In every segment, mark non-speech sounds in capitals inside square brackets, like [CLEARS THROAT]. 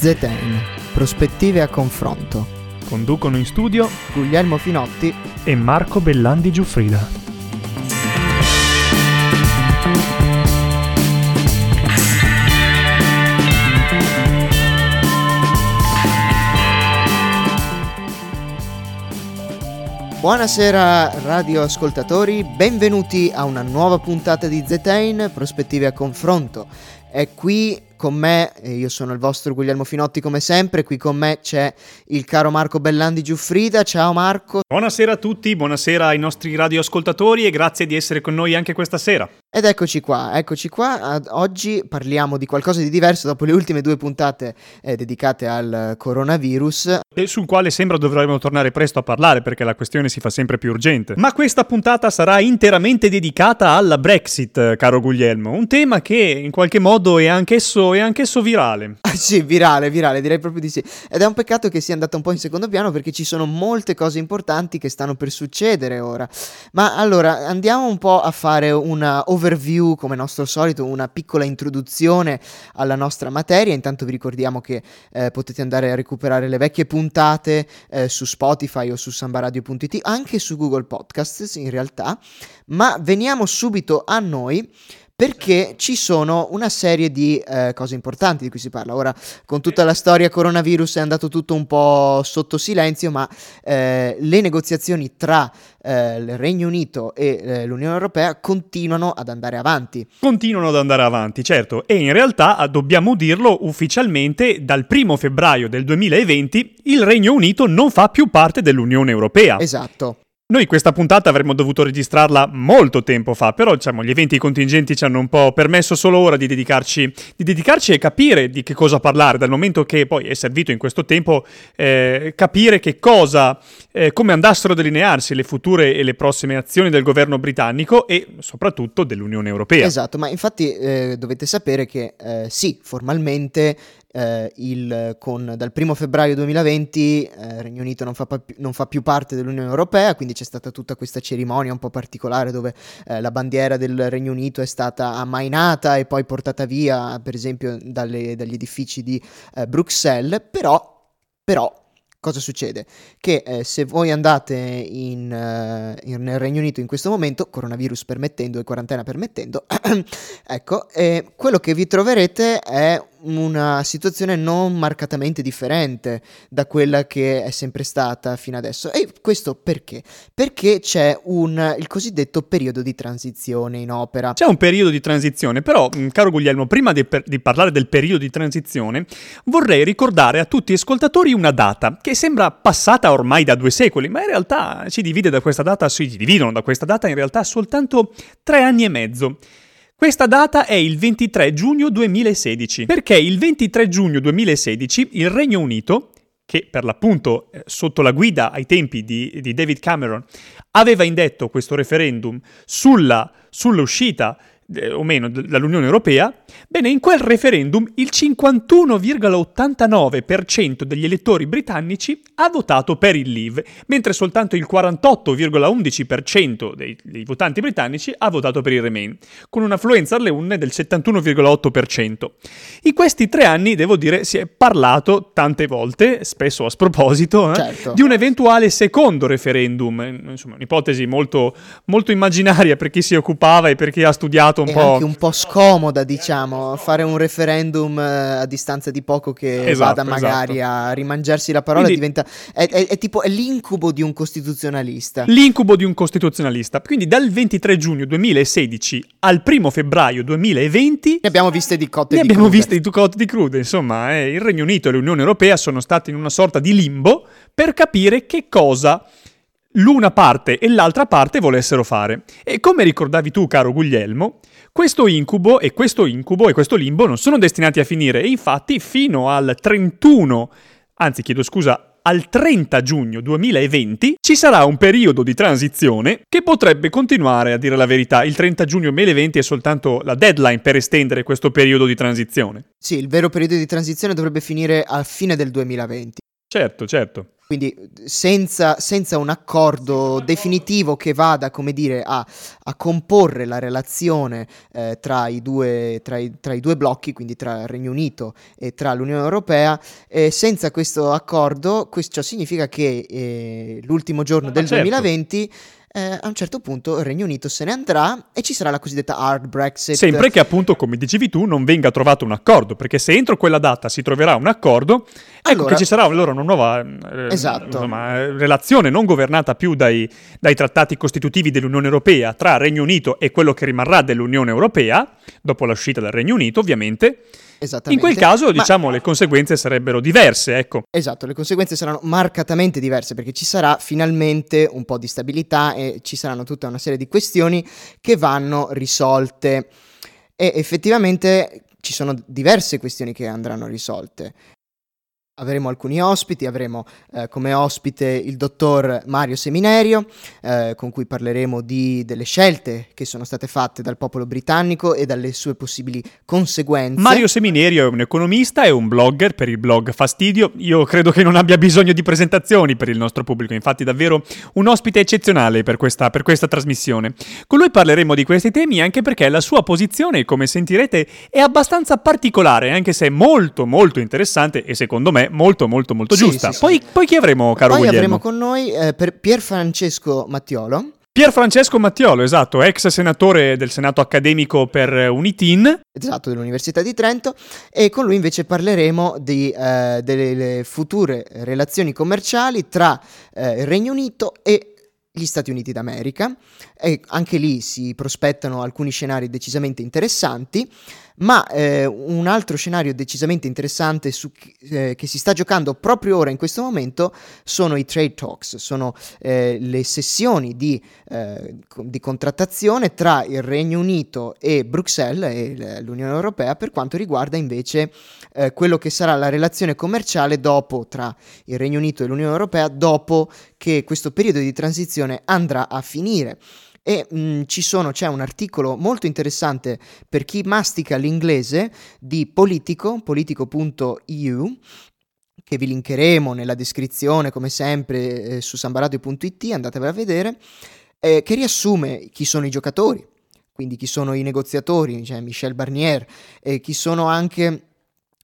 ZN, prospettive a confronto. Conducono in studio Guglielmo Finotti e Marco Bellandi Giuffrida. Buonasera radioascoltatori, benvenuti a una nuova puntata di ZN, prospettive a confronto. È qui con me, io sono il vostro Guglielmo Finotti come sempre, qui con me c'è il caro Marco Bellandi Giuffrida, ciao Marco. Buonasera a tutti, buonasera ai nostri radioascoltatori e grazie di essere con noi anche questa sera. Ed eccoci qua, eccoci qua, oggi parliamo di qualcosa di diverso dopo le ultime due puntate eh, dedicate al coronavirus. E sul quale sembra dovremo tornare presto a parlare perché la questione si fa sempre più urgente. Ma questa puntata sarà interamente dedicata alla Brexit, caro Guglielmo, un tema che in qualche modo è anch'esso, è anch'esso virale. [LAUGHS] Ah, sì, virale, virale, direi proprio di sì. Ed è un peccato che sia andato un po' in secondo piano perché ci sono molte cose importanti che stanno per succedere ora. Ma allora andiamo un po' a fare una overview, come nostro solito, una piccola introduzione alla nostra materia. Intanto vi ricordiamo che eh, potete andare a recuperare le vecchie puntate eh, su Spotify o su sambaradio.it, anche su Google Podcasts in realtà. Ma veniamo subito a noi perché ci sono una serie di eh, cose importanti di cui si parla. Ora, con tutta la storia coronavirus è andato tutto un po' sotto silenzio, ma eh, le negoziazioni tra eh, il Regno Unito e eh, l'Unione Europea continuano ad andare avanti. Continuano ad andare avanti, certo, e in realtà dobbiamo dirlo ufficialmente, dal primo febbraio del 2020 il Regno Unito non fa più parte dell'Unione Europea. Esatto. Noi questa puntata avremmo dovuto registrarla molto tempo fa, però diciamo, gli eventi contingenti ci hanno un po' permesso solo ora di dedicarci, di dedicarci e capire di che cosa parlare, dal momento che poi è servito in questo tempo eh, capire che cosa, eh, come andassero a delinearsi le future e le prossime azioni del governo britannico e soprattutto dell'Unione Europea. Esatto, ma infatti eh, dovete sapere che eh, sì, formalmente eh, il, con, dal 1 febbraio 2020 eh, il Regno Unito non fa, non fa, più parte dell'Unione Europea, quindi c'è stata tutta questa cerimonia un po' particolare dove eh, la bandiera del Regno Unito è stata ammainata e poi portata via, per esempio, dalle, dagli edifici di eh, Bruxelles, però, però cosa succede? Che eh, se voi andate in, uh, in, nel Regno Unito in questo momento, coronavirus permettendo e quarantena permettendo, [CLEARS THROAT] ecco, eh, quello che vi troverete è una situazione non marcatamente differente da quella che è sempre stata fino adesso. E questo perché? Perché c'è un, il cosiddetto periodo di transizione in opera. C'è un periodo di transizione, però, mm, caro Guglielmo, prima di, per, di parlare del periodo di transizione, vorrei ricordare a tutti gli ascoltatori una data che sembra passata ormai da due secoli, ma in realtà ci divide da questa data, si dividono da questa data in realtà soltanto tre anni e mezzo. Questa data è il 23 giugno 2016, perché il 23 giugno 2016 il Regno Unito, che per l'appunto eh, sotto la guida ai tempi di, di David Cameron aveva indetto questo referendum sulla, sull'uscita eh, o meno dall'Unione Europea, bene, in quel referendum il 51,89% degli elettori britannici ha votato per il Leave, mentre soltanto il 48,11% dei, dei votanti britannici ha votato per il Remain, con un'affluenza alle urne del 71,8%. In questi tre anni, devo dire, si è parlato tante volte, spesso a sproposito, eh, certo. di un eventuale secondo referendum, insomma un'ipotesi molto, molto immaginaria per chi si occupava e per chi ha studiato un è po'... anche un po' scomoda, diciamo, fare un referendum eh, a distanza di poco che esatto, vada magari esatto. a rimangiarsi la parola Quindi, diventa... È, è, è, tipo è l'incubo di un costituzionalista. L'incubo di un costituzionalista. Quindi dal 23 giugno 2016 al 1 febbraio 2020... Ne abbiamo viste di cotte ne di abbiamo crude. viste di cotte di crude. Insomma, eh, il Regno Unito e l'Unione Europea sono stati in una sorta di limbo per capire che cosa l'una parte e l'altra parte volessero fare. E come ricordavi tu, caro Guglielmo, questo incubo e questo incubo e questo limbo non sono destinati a finire e infatti fino al 31, anzi chiedo scusa, al 30 giugno 2020 ci sarà un periodo di transizione che potrebbe continuare a dire la verità. Il 30 giugno 2020 è soltanto la deadline per estendere questo periodo di transizione. Sì, il vero periodo di transizione dovrebbe finire a fine del 2020. Certo, certo. Quindi senza, senza, un accordo definitivo che vada, come dire, a, a comporre la relazione eh, tra, i due, tra, i, tra, i due, blocchi, quindi tra il Regno Unito e tra l'Unione Europea, eh, senza questo accordo, questo significa che eh, l'ultimo giorno del certo. 2020 eh, a un certo punto il Regno Unito se ne andrà e ci sarà la cosiddetta hard Brexit. Sempre che appunto, come dicevi tu, non venga trovato un accordo, perché se entro quella data si troverà un accordo, ecco allora, che ci sarà allora una nuova eh, esatto. insomma, relazione non governata più dai, dai trattati costitutivi dell'Unione Europea tra Regno Unito e quello che rimarrà dell'Unione Europea, dopo l'uscita del Regno Unito ovviamente. In quel caso, Ma... diciamo, le conseguenze sarebbero diverse, ecco. Esatto, le conseguenze saranno marcatamente diverse perché ci sarà finalmente un po' di stabilità e ci saranno tutta una serie di questioni che vanno risolte. E effettivamente ci sono diverse questioni che andranno risolte avremo alcuni ospiti, avremo eh, come ospite il dottor Mario Seminerio, eh, con cui parleremo di, delle scelte che sono state fatte dal popolo britannico e dalle sue possibili conseguenze. Mario Seminerio è un economista e un blogger per il blog Fastidio. Io credo che non abbia bisogno di presentazioni per il nostro pubblico, infatti davvero un ospite eccezionale per questa, per questa trasmissione. Con lui parleremo di questi temi anche perché la sua posizione, come sentirete, è abbastanza particolare, anche se molto molto interessante e secondo me molto molto molto sì, giusta. Sì, poi, sì. poi, chi avremo, caro poi Guglielmo? avremo con noi eh, Pier Francesco Mattiolo. Pier Francesco Mattiolo, esatto, ex senatore del Senato accademico per Unitin. Esatto, dell'Università di Trento. E con lui invece parleremo di, eh, delle future relazioni commerciali tra eh, il Regno Unito e gli Stati Uniti d'America. E anche lì si prospettano alcuni scenari decisamente interessanti. Ma eh, un altro scenario decisamente interessante su, eh, che si sta giocando proprio ora in questo momento sono i trade talks, sono eh, le sessioni di, eh, di, contrattazione tra il Regno Unito e Bruxelles e l'Unione Europea per quanto riguarda invece eh, quello che sarà la relazione commerciale dopo tra il Regno Unito e l'Unione Europea dopo che questo periodo di transizione andrà a finire e mh, mm, sono, c'è un articolo molto interessante per chi mastica l'inglese di Politico, politico.eu, che vi linkeremo nella descrizione come sempre eh, su sambaradio.it, andatevela a vedere, eh, che riassume chi sono i giocatori, quindi chi sono i negoziatori, cioè Michel Barnier, e chi sono anche...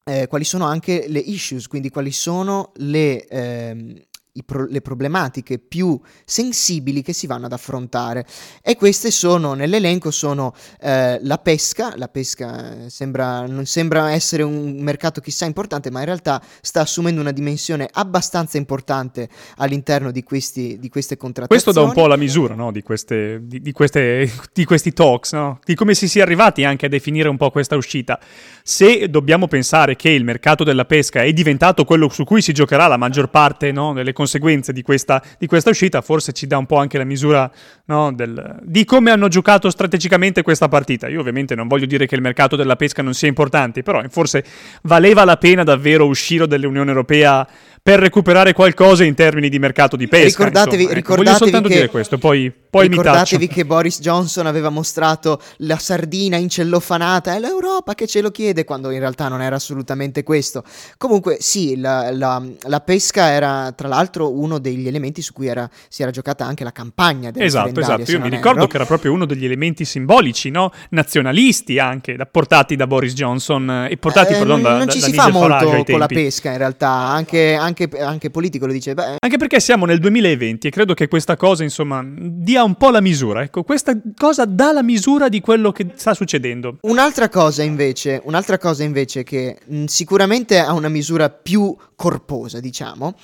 Eh, quali sono anche le issues, quindi quali sono le, ehm, pro- le problematiche più sensibili che si vanno ad affrontare e queste sono nell'elenco sono eh, la pesca, la pesca eh, sembra, non sembra essere un mercato chissà importante ma in realtà sta assumendo una dimensione abbastanza importante all'interno di, questi, di queste contrattazioni. Questo dà un po' la misura no? di, queste, di, di, queste, di questi talks, no? di come si sia arrivati anche a definire un po' questa uscita. Se dobbiamo pensare che il mercato della pesca è diventato quello su cui si giocherà la maggior parte no, delle conseguenze di questa, di questa, uscita, forse ci dà un po' anche la misura no, del, di come hanno giocato strategicamente questa partita. Io ovviamente non voglio dire che il mercato della pesca non sia importante, però forse valeva la pena davvero uscire dall'Unione Europea per recuperare qualcosa in termini di mercato di pesca. Ricordatevi, ecco, ricordatevi voglio soltanto che, dire questo, poi, poi ricordatevi che Boris Johnson aveva mostrato la sardina incellofanata, è l'Europa che ce lo chiede, quando in realtà non era assolutamente questo. Comunque sì, la, la, la pesca era tra l'altro uno degli elementi su cui era, si era giocata anche la campagna del Esatto, esatto, io mi ricordo erro. che era proprio uno degli elementi simbolici, no? nazionalisti anche, da, portati da Boris Johnson eh, e portati, eh, perdon, non, da, non ci da si fa molto con la pesca in realtà, anche, anche anche, anche, politico lo dice. Beh. Anche perché siamo nel 2020 e credo che questa cosa, insomma, dia un po' la misura. Ecco, questa cosa dà la misura di quello che sta succedendo. Un'altra cosa invece, un'altra cosa invece che mh, sicuramente ha una misura più corposa, diciamo.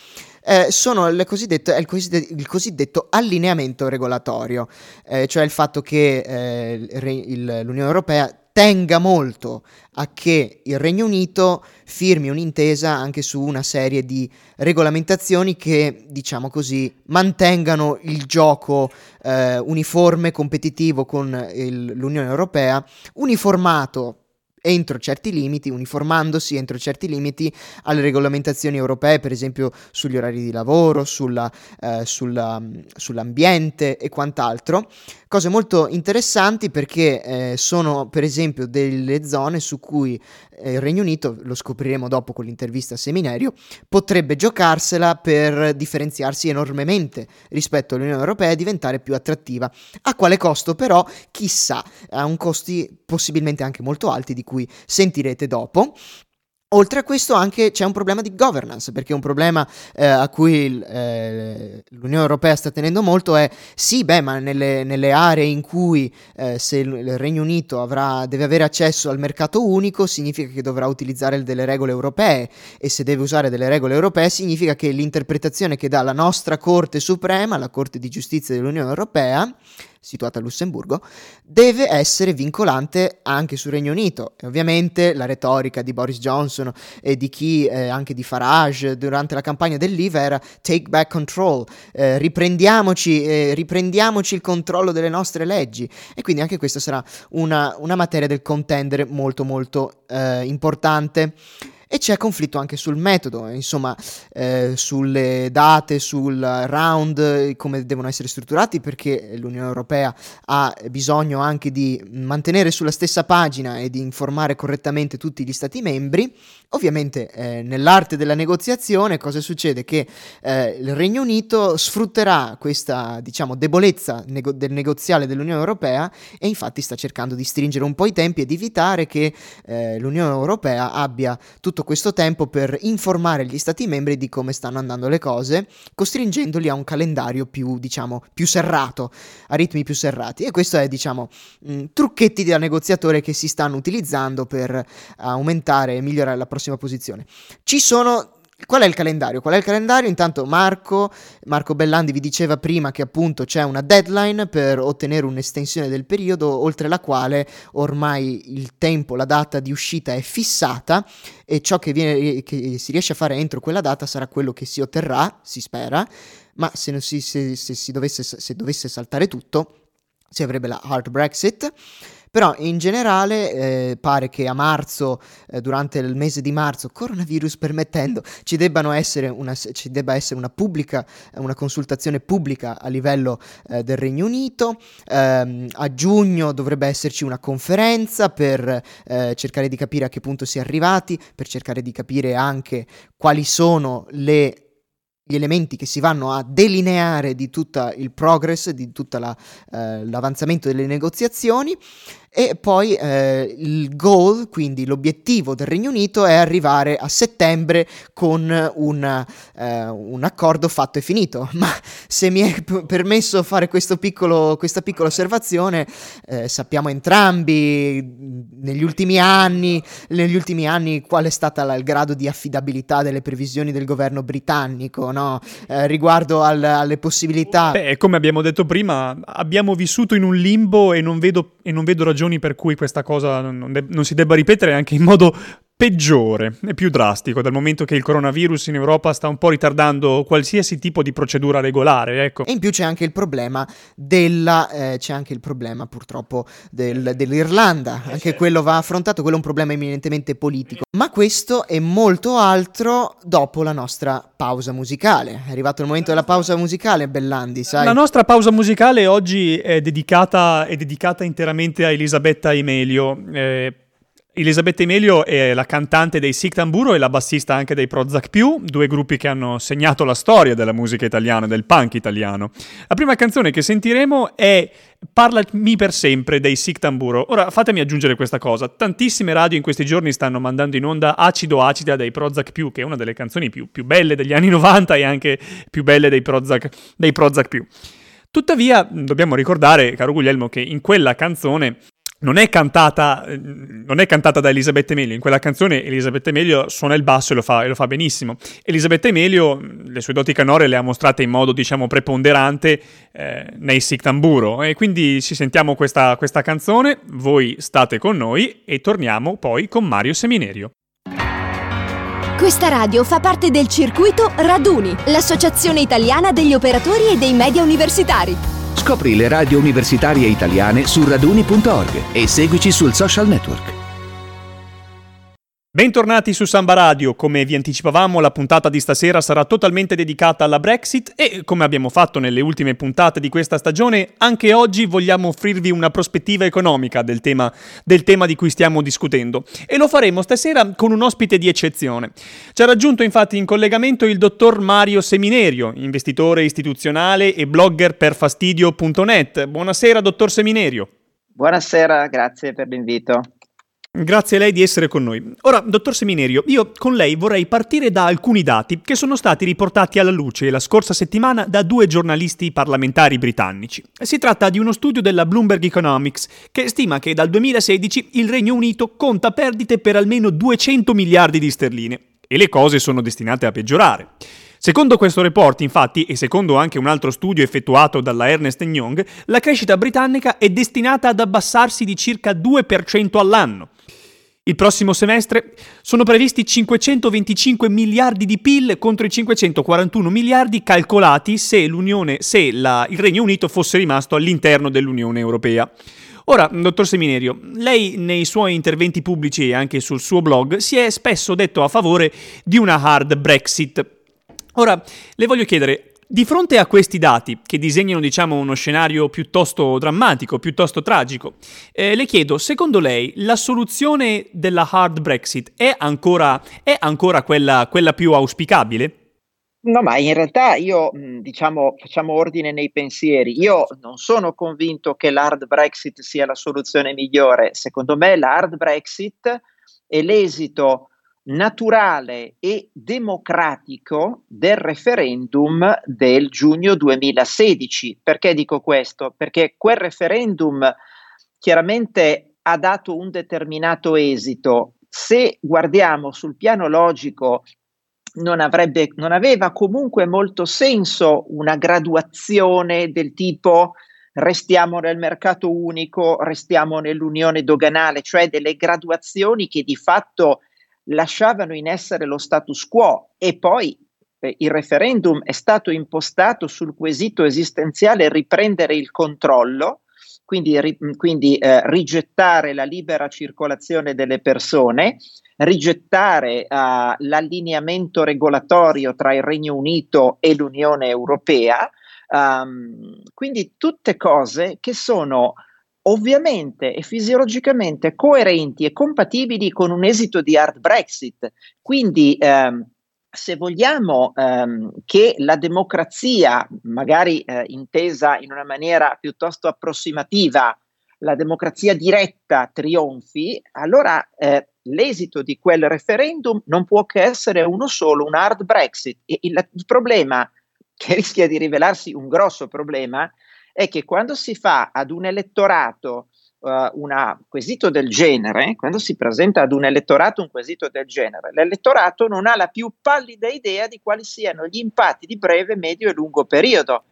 Eh, sono il cosiddetto, il, cosiddetto, il cosiddetto, allineamento regolatorio, eh, cioè il fatto che eh, il, l'Unione Europea tenga molto a che il Regno Unito firmi un'intesa anche su una serie di regolamentazioni che, diciamo così, mantengano il gioco eh, uniforme, competitivo con il, l'Unione Europea, uniformato entro certi limiti, uniformandosi entro certi limiti alle regolamentazioni europee, per esempio sugli orari di lavoro, sulla, eh, sulla, sull'ambiente e quant'altro. Cose molto interessanti perché eh, sono per esempio delle zone su cui eh, il Regno Unito, lo scopriremo dopo con l'intervista a Seminario, potrebbe giocarsela per differenziarsi enormemente rispetto all'Unione Europea e diventare più attrattiva. A quale costo però? Chissà, a un costi possibilmente anche molto alti di cui sentirete dopo. Oltre a questo anche c'è un problema di governance, perché un problema eh, a cui eh, l'Unione Europea sta tenendo molto è sì, beh, ma nelle, nelle aree in cui eh, se il Regno Unito avrà, deve avere accesso al mercato unico, significa che dovrà utilizzare delle regole europee e se deve usare delle regole europee significa che l'interpretazione che dà la nostra Corte Suprema, la Corte di Giustizia dell'Unione Europea, situata a Lussemburgo, deve essere vincolante anche sul Regno Unito. E ovviamente la retorica di Boris Johnson e di chi, eh, anche di Farage, durante la campagna del Leave era take back control, eh, riprendiamoci, eh, riprendiamoci il controllo delle nostre leggi. E quindi anche questa sarà una, una materia del contendere molto molto eh, importante e c'è conflitto anche sul metodo, insomma, eh, sulle date, sul round, come devono essere strutturati, perché l'Unione Europea ha bisogno anche di mantenere sulla stessa pagina e di informare correttamente tutti gli Stati membri. Ovviamente eh, nell'arte della negoziazione cosa succede? Che eh, il Regno Unito sfrutterà questa diciamo, debolezza nego- del negoziale dell'Unione Europea e infatti sta cercando di stringere un po' i tempi ed evitare che eh, l'Unione Europea abbia tutto tutto questo tempo per informare gli stati membri di come stanno andando le cose, costringendoli a un calendario più, diciamo, più serrato, a ritmi più serrati. E questo è, diciamo, mh, mm, trucchetti da negoziatore che si stanno utilizzando per aumentare e migliorare la prossima posizione. Ci sono Qual è il calendario? Qual è il calendario? Intanto Marco, Marco Bellandi vi diceva prima che appunto c'è una deadline per ottenere un'estensione del periodo oltre la quale ormai il tempo, la data di uscita è fissata e ciò che, viene, che si riesce a fare entro quella data sarà quello che si otterrà, si spera, ma se, si, se, se, si dovesse, se dovesse saltare tutto si avrebbe la hard Brexit. Però in generale eh, pare che a marzo, eh, durante il mese di marzo, coronavirus permettendo, ci, essere una, ci debba essere una pubblica, una consultazione pubblica a livello eh, del Regno Unito. Ehm, a giugno dovrebbe esserci una conferenza per eh, cercare di capire a che punto si è arrivati, per cercare di capire anche quali sono le gli elementi che si vanno a delineare di tutto il progress, di tutto la, eh, l'avanzamento delle negoziazioni e poi eh, il goal, quindi l'obiettivo del Regno Unito è arrivare a settembre con un, eh, un accordo fatto e finito. [LAUGHS] Ma se mi è p- permesso fare piccolo, questa piccola osservazione, eh, sappiamo entrambi negli ultimi anni, negli ultimi anni qual è stato il grado di affidabilità delle previsioni del governo britannico no? Eh, riguardo al, alle possibilità. Beh, come abbiamo detto prima, abbiamo vissuto in un limbo e non vedo, e non vedo ragione ragioni per cui questa cosa non, de- non si debba ripetere anche in modo peggiore e più drastico, dal momento che il coronavirus in Europa sta un po' ritardando qualsiasi tipo di procedura regolare, ecco. E in più c'è anche il problema della, eh, c'è anche il problema purtroppo del, dell'Irlanda, anche certo. quello va affrontato, quello è un problema eminentemente politico. Ma questo e molto altro dopo la nostra pausa musicale. È arrivato il momento della pausa musicale, Bellandi, sai? La nostra pausa musicale oggi è dedicata, è dedicata interamente a Elisabetta Emelio. Eh, Elisabetta Emilio è la cantante dei Sic Tamburo e la bassista anche dei Prozac Più, due gruppi che hanno segnato la storia della musica italiana, del punk italiano. La prima canzone che sentiremo è Parlami per sempre dei Sic Tamburo. Ora fatemi aggiungere questa cosa, tantissime radio in questi giorni stanno mandando in onda Acido Acida dei Prozac Più, che è una delle canzoni più, più belle degli anni [LAUGHS] 90 e anche più belle dei Prozac, dei Prozac Più. Tuttavia, dobbiamo ricordare, caro Guglielmo, che in quella canzone non è, cantata, non è cantata da Elisabetta Emilio, in quella canzone Elisabetta Emilio suona il basso e lo fa, e lo fa benissimo. Elisabetta Emilio le sue doti canore le ha mostrate in modo diciamo preponderante eh, nei Sic Tamburo e quindi ci sentiamo questa, questa canzone, voi state con noi e torniamo poi con Mario Seminerio. Questa radio fa parte del circuito Raduni, l'associazione italiana degli operatori e dei media universitari. Scopri le radio universitarie italiane su raduni.org e seguici sul social network. Bentornati su Samba Radio, come vi anticipavamo la puntata di stasera sarà totalmente dedicata alla Brexit e come abbiamo fatto nelle ultime puntate di questa stagione, anche oggi vogliamo offrirvi una prospettiva economica del tema, del tema di cui stiamo discutendo e lo faremo stasera con un ospite di eccezione. Ci ha raggiunto infatti in collegamento il dottor Mario Seminerio, investitore istituzionale e blogger per fastidio.net. Buonasera dottor Seminerio. Buonasera, grazie per l'invito. Grazie a lei di essere con noi. Ora, dottor Seminerio, io con lei vorrei partire da alcuni dati che sono stati riportati alla luce la scorsa settimana da due giornalisti parlamentari britannici. Si tratta di uno studio della Bloomberg Economics che stima che dal 2016 il Regno Unito conta perdite per almeno 200 miliardi di sterline e le cose sono destinate a peggiorare. Secondo questo report, infatti, e secondo anche un altro studio effettuato dalla Ernest Young, la crescita britannica è destinata ad abbassarsi di circa 2% all'anno. Il prossimo semestre sono previsti 525 miliardi di PIL contro i 541 miliardi calcolati se, se la, il Regno Unito fosse rimasto all'interno dell'Unione Europea. Ora, dottor Seminerio, lei nei suoi interventi pubblici e anche sul suo blog si è spesso detto a favore di una hard Brexit. Ora, le voglio chiedere, di fronte a questi dati, che disegnano diciamo, uno scenario piuttosto drammatico, piuttosto tragico, eh, le chiedo, secondo lei la soluzione della hard Brexit è ancora, è ancora quella, quella più auspicabile? No, ma in realtà io, diciamo, facciamo ordine nei pensieri. Io non sono convinto che l'hard Brexit sia la soluzione migliore. Secondo me l'hard Brexit è l'esito naturale e democratico del referendum del giugno 2016. Perché dico questo? Perché quel referendum chiaramente ha dato un determinato esito. Se guardiamo sul piano logico, non, avrebbe, non aveva comunque molto senso una graduazione del tipo restiamo nel mercato unico, restiamo nell'unione doganale, cioè delle graduazioni che di fatto lasciavano in essere lo status quo e poi eh, il referendum è stato impostato sul quesito esistenziale riprendere il controllo, quindi, ri, quindi eh, rigettare la libera circolazione delle persone, rigettare uh, l'allineamento regolatorio tra il Regno Unito e l'Unione Europea. Um, quindi tutte cose che sono ovviamente e fisiologicamente coerenti e compatibili con un esito di hard Brexit. Quindi ehm, se vogliamo ehm, che la democrazia, magari eh, intesa in una maniera piuttosto approssimativa, la democrazia diretta trionfi, allora eh, l'esito di quel referendum non può che essere uno solo, un hard Brexit. E il, il problema, che rischia di rivelarsi un grosso problema, è che quando si fa ad un elettorato uh, un quesito del genere, quando si presenta ad un elettorato un quesito del genere, l'elettorato non ha la più pallida idea di quali siano gli impatti di breve, medio e lungo periodo.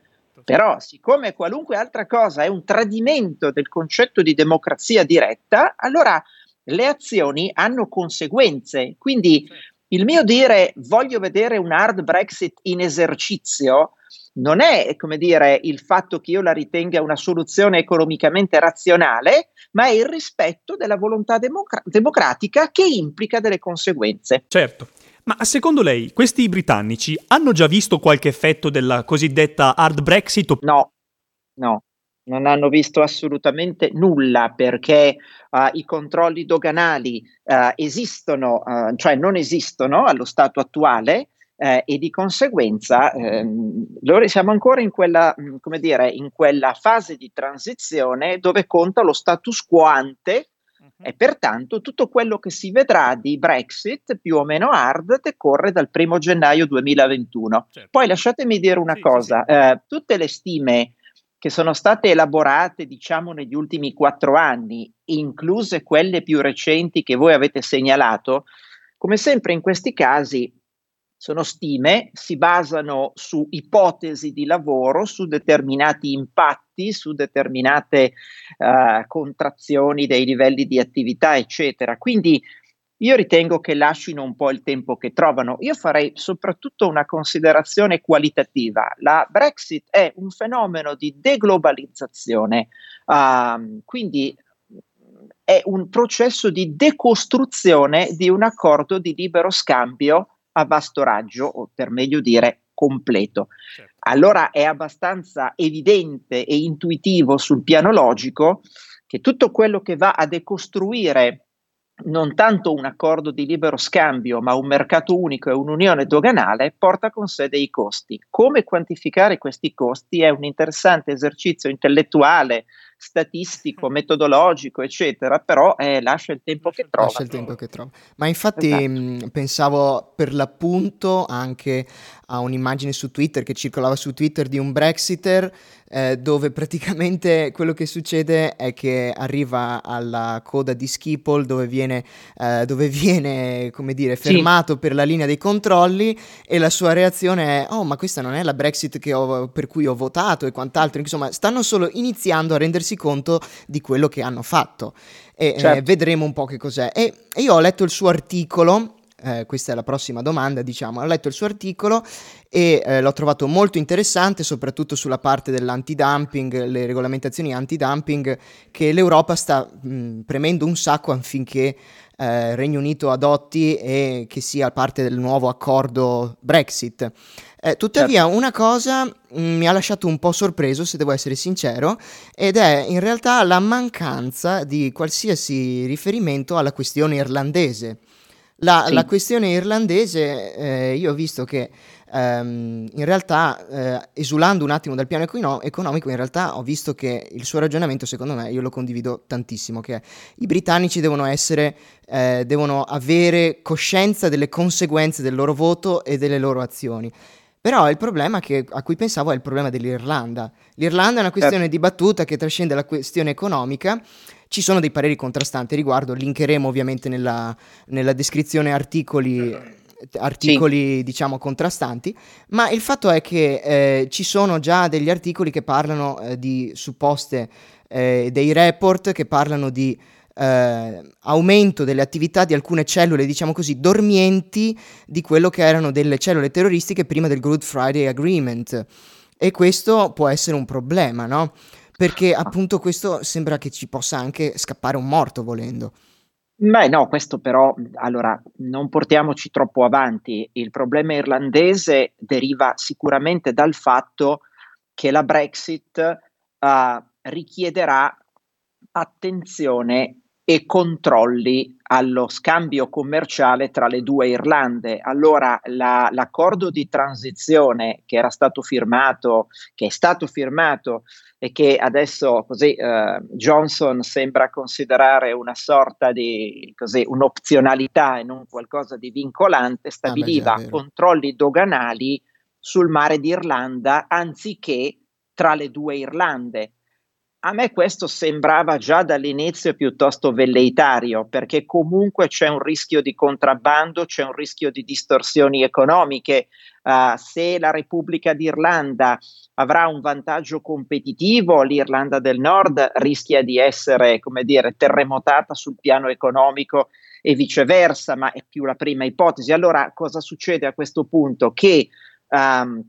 Però, siccome qualunque altra cosa è un tradimento del concetto di democrazia diretta, allora le azioni hanno conseguenze. Quindi il mio dire voglio vedere un hard Brexit in esercizio non è, come dire, il fatto che io la ritenga una soluzione economicamente razionale, ma è il rispetto della volontà democra- democratica che implica delle conseguenze. Certo. Ma secondo lei questi britannici hanno già visto qualche effetto della cosiddetta hard Brexit? No, no, non hanno visto assolutamente nulla perché uh, i controlli doganali uh, esistono, uh, cioè non esistono allo stato attuale eh, e di conseguenza ehm, siamo ancora in quella, mm, come dire, in quella fase di transizione dove conta lo status quo ante uh-huh. e pertanto tutto quello che si vedrà di Brexit più o meno hard decorre dal primo gennaio 2021. Certo. Poi lasciatemi dire una sì, cosa, sì, sì. Eh, tutte le stime che sono state elaborate, diciamo, negli ultimi quattro anni, incluse quelle più recenti che voi avete segnalato, come sempre in questi casi sono stime, si basano su ipotesi di lavoro, su determinati impatti, su determinate uh, contrazioni dei livelli di attività, eccetera. Quindi io ritengo che lasciino un po' il tempo che trovano. Io farei soprattutto una considerazione qualitativa. La Brexit è un fenomeno di deglobalizzazione, uh, quindi è un processo di decostruzione di un accordo di libero scambio a vasto raggio, o per meglio dire completo. Certo. Allora è abbastanza evidente e intuitivo sul piano logico che tutto quello che va a decostruire non tanto un accordo di libero scambio, ma un mercato unico e un'unione doganale, porta con sé dei costi. Come quantificare questi costi è un interessante esercizio intellettuale, statistico, metodologico, eccetera, però eh, lascia il tempo che trova. Lascia il tempo che trova. Ma infatti esatto. mh, pensavo per l'appunto anche a un'immagine su Twitter che circolava su Twitter di un Brexiter eh, dove praticamente [LAUGHS] quello che succede è che arriva alla coda di Schiphol dove viene, eh, dove viene come dire, fermato sì. per la linea dei controlli e la sua reazione è oh ma questa non è la Brexit ho, per cui ho votato e quant'altro, insomma stanno solo iniziando a rendersi conto di quello che hanno fatto e eh, certo. vedremo un po' che cos'è. E, e io ho letto il suo articolo eh, questa è la prossima domanda, diciamo. Ho letto il suo articolo e eh, l'ho trovato molto interessante, soprattutto sulla parte dell'antidumping, le regolamentazioni antidumping che l'Europa sta mh, premendo un sacco affinché eh, Regno Unito adotti e che sia parte del nuovo accordo Brexit. Eh, tuttavia, certo. una cosa mh, mi ha lasciato un po' sorpreso, se devo essere sincero, ed è in realtà la mancanza di qualsiasi riferimento alla questione irlandese. La, sì. la questione irlandese, eh, io ho visto che ehm, in realtà, eh, esulando un attimo dal piano econo- economico, in realtà ho visto che il suo ragionamento, secondo me, io lo condivido tantissimo, che i britannici devono essere, eh, devono avere coscienza delle conseguenze del loro voto e delle loro azioni. Però il problema che, a cui pensavo è il problema dell'Irlanda. L'Irlanda è una questione certo. dibattuta che trascende la questione economica ci sono dei pareri contrastanti riguardo, linkeremo ovviamente nella, nella descrizione articoli articoli sì. diciamo contrastanti, ma il fatto è che eh, ci sono già degli articoli che parlano eh, di supposte eh, dei report che parlano di eh, aumento delle attività di alcune cellule, diciamo così, dormienti di quello che erano delle cellule terroristiche prima del Good Friday Agreement. E questo può essere un problema, no? Perché appunto questo sembra che ci possa anche scappare un morto volendo. Beh, no, questo però, allora, non portiamoci troppo avanti. Il problema irlandese deriva sicuramente dal fatto che la Brexit uh, richiederà attenzione e controlli allo scambio commerciale tra le due Irlande. Allora la, l'accordo di transizione che era stato firmato, che è stato firmato e che adesso così eh, Johnson sembra considerare una sorta di così, un'opzionalità e non qualcosa di vincolante, stabiliva ah, beh, controlli doganali sul mare d'Irlanda anziché tra le due Irlande. A me questo sembrava già dall'inizio piuttosto velleitario, perché comunque c'è un rischio di contrabbando, c'è un rischio di distorsioni economiche. Uh, se la Repubblica d'Irlanda avrà un vantaggio competitivo, l'Irlanda del Nord rischia di essere, come dire, terremotata sul piano economico e viceversa, ma è più la prima ipotesi. Allora, cosa succede a questo punto? Che um,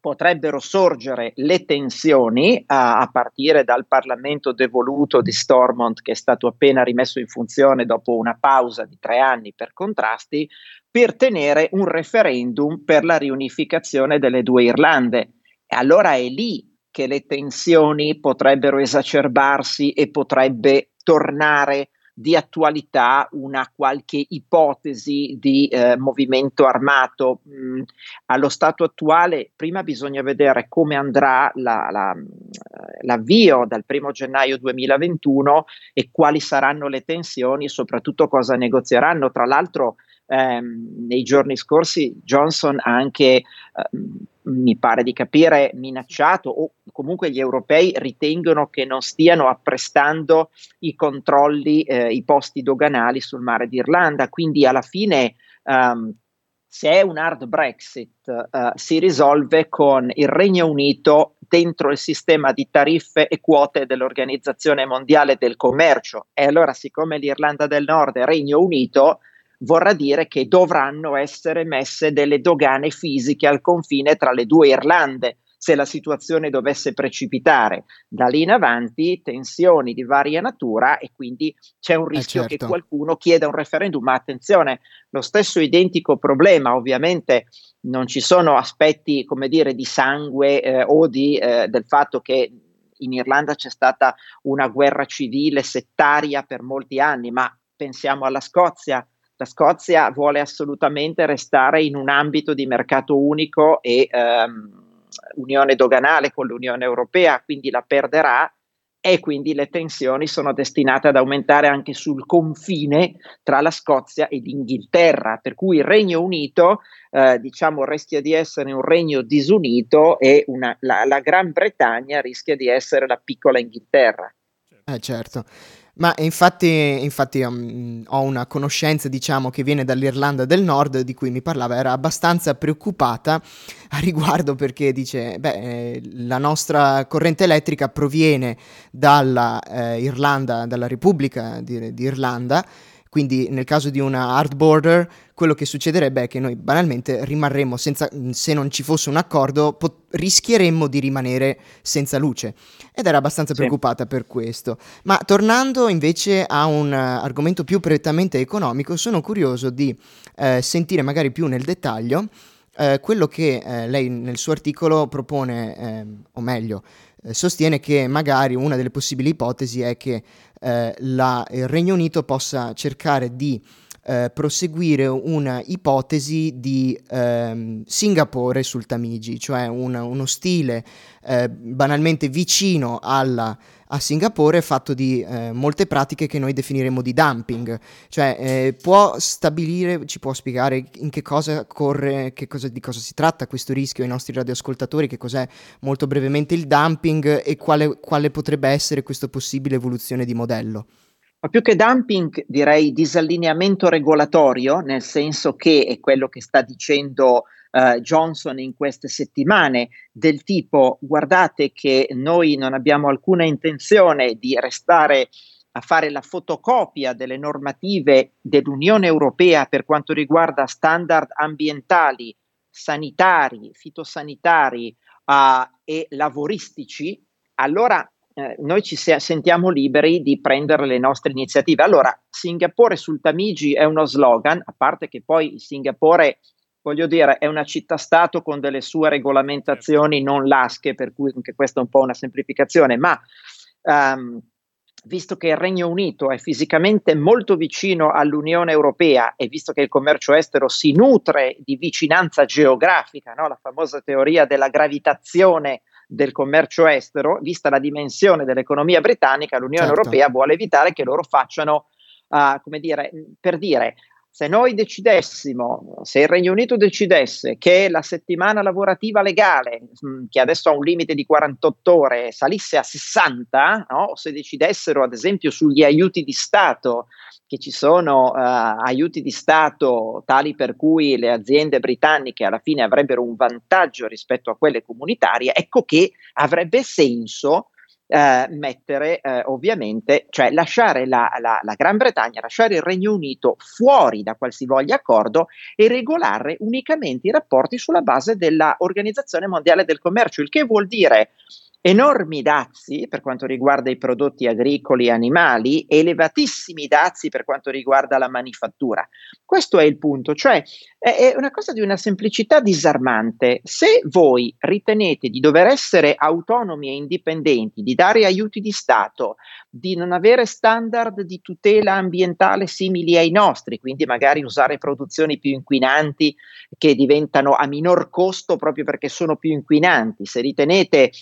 potrebbero sorgere le tensioni a, a, partire dal Parlamento devoluto di Stormont che è stato appena rimesso in funzione dopo una pausa di tre anni per contrasti per tenere un referendum per la riunificazione delle due Irlande. E allora è lì che le tensioni potrebbero esacerbarsi e potrebbe tornare di attualità una qualche ipotesi di eh, movimento armato. Mm, allo stato attuale, prima bisogna vedere come andrà la, la, l'avvio dal primo gennaio 2021 e quali saranno le tensioni soprattutto cosa negozieranno. Tra l'altro, ehm, nei giorni scorsi Johnson ha anche ehm, mi pare di capire, minacciato o comunque gli europei ritengono che non stiano apprestando i controlli, eh, i posti doganali sul mare d'Irlanda. Quindi alla fine, um, se è un hard Brexit, uh, si risolve con il Regno Unito dentro il sistema di tariffe e quote dell'Organizzazione Mondiale del Commercio. E allora, siccome l'Irlanda del Nord è Regno Unito, vorrà dire che dovranno essere messe delle dogane fisiche al confine tra le due Irlande. se la situazione dovesse precipitare. Da lì in avanti tensioni di varia natura e quindi c'è un eh, rischio eh certo. che qualcuno chieda un referendum, ma attenzione, lo stesso identico problema, ovviamente non ci sono aspetti, come dire, di sangue eh, o di, eh, del fatto che in Irlanda c'è stata una guerra civile settaria per molti anni, ma pensiamo alla Scozia. La Scozia vuole assolutamente restare in un ambito di mercato unico e ehm, unione doganale con l'Unione Europea, quindi la perderà e quindi le tensioni sono destinate ad aumentare anche sul confine tra la Scozia e l'Inghilterra, per cui il Regno Unito eh, diciamo rischia di essere un regno disunito e una, la, la Gran Bretagna rischia di essere la piccola Inghilterra. Eh certo. Ma infatti, infatti um, ho una conoscenza, diciamo, che viene dall'Irlanda del Nord, di cui mi parlava, era abbastanza preoccupata a riguardo perché dice, beh, eh, la nostra corrente elettrica proviene dalla eh, Irlanda, dalla Repubblica di, di Irlanda, quindi nel caso di una hard border, quello che succederebbe è che noi banalmente rimarremmo senza, se non ci fosse un accordo, pot- rischieremmo di rimanere senza luce. Ed era abbastanza sì. preoccupata per questo. Ma tornando invece a un uh, argomento più prettamente economico, sono curioso di uh, sentire magari più nel dettaglio uh, quello che lei nel suo articolo propone, ehm, o meglio, sostiene che magari una delle possibili ipotesi è che eh, la, il Regno Unito possa cercare di eh, proseguire una ipotesi di ehm, Singapore sul Tamigi, cioè un, uno stile eh, banalmente vicino alla, a Singapore fatto di eh, molte pratiche che noi definiremo di dumping, cioè eh, può stabilire, ci può spiegare in che cosa corre, che cosa, di cosa si tratta questo rischio ai nostri radioascoltatori, che cos'è molto brevemente il dumping e quale, quale potrebbe essere questa possibile evoluzione di modello. Ma più che dumping direi disallineamento regolatorio, nel senso che è quello che sta dicendo uh, Johnson in queste settimane, del tipo guardate che noi non abbiamo alcuna intenzione di restare a fare la fotocopia delle normative dell'Unione Europea per quanto riguarda standard ambientali, sanitari, fitosanitari uh, e lavoristici, allora eh, noi ci se- sentiamo liberi di prendere le nostre iniziative. Allora, Singapore sul Tamigi è uno slogan, a parte che poi Singapore, voglio dire, è una città-stato con delle sue regolamentazioni non lasche, per cui anche questa è un po' una semplificazione, ma um, visto che il Regno Unito è fisicamente molto vicino all'Unione Europea e visto che il commercio estero si nutre di vicinanza geografica, no? la famosa teoria della gravitazione del commercio estero, vista la dimensione dell'economia britannica, l'Unione certo. Europea vuole evitare che loro facciano, uh, come dire, per dire, se noi decidessimo, se il Regno Unito decidesse che la settimana lavorativa legale, mm, che adesso ha un limite di 48 ore, salisse a 60, no? se decidessero ad esempio sugli aiuti di Stato che ci sono uh, aiuti di Stato tali per cui le aziende britanniche alla fine avrebbero un vantaggio rispetto a quelle comunitarie, ecco che avrebbe senso uh, mettere uh, ovviamente, cioè lasciare la, la, la, Gran Bretagna, lasciare il Regno Unito fuori da qualsivoglia accordo e regolare unicamente i rapporti sulla base dell'Organizzazione Mondiale del Commercio, il che vuol dire enormi dazi per quanto riguarda i prodotti agricoli e animali, elevatissimi dazi per quanto riguarda la manifattura. Questo è il punto, cioè è una cosa di una semplicità disarmante. Se voi ritenete di dover essere autonomi e indipendenti, di dare aiuti di Stato, di non avere standard di tutela ambientale simili ai nostri, quindi magari usare produzioni più inquinanti che diventano a minor costo proprio perché sono più inquinanti, se ritenete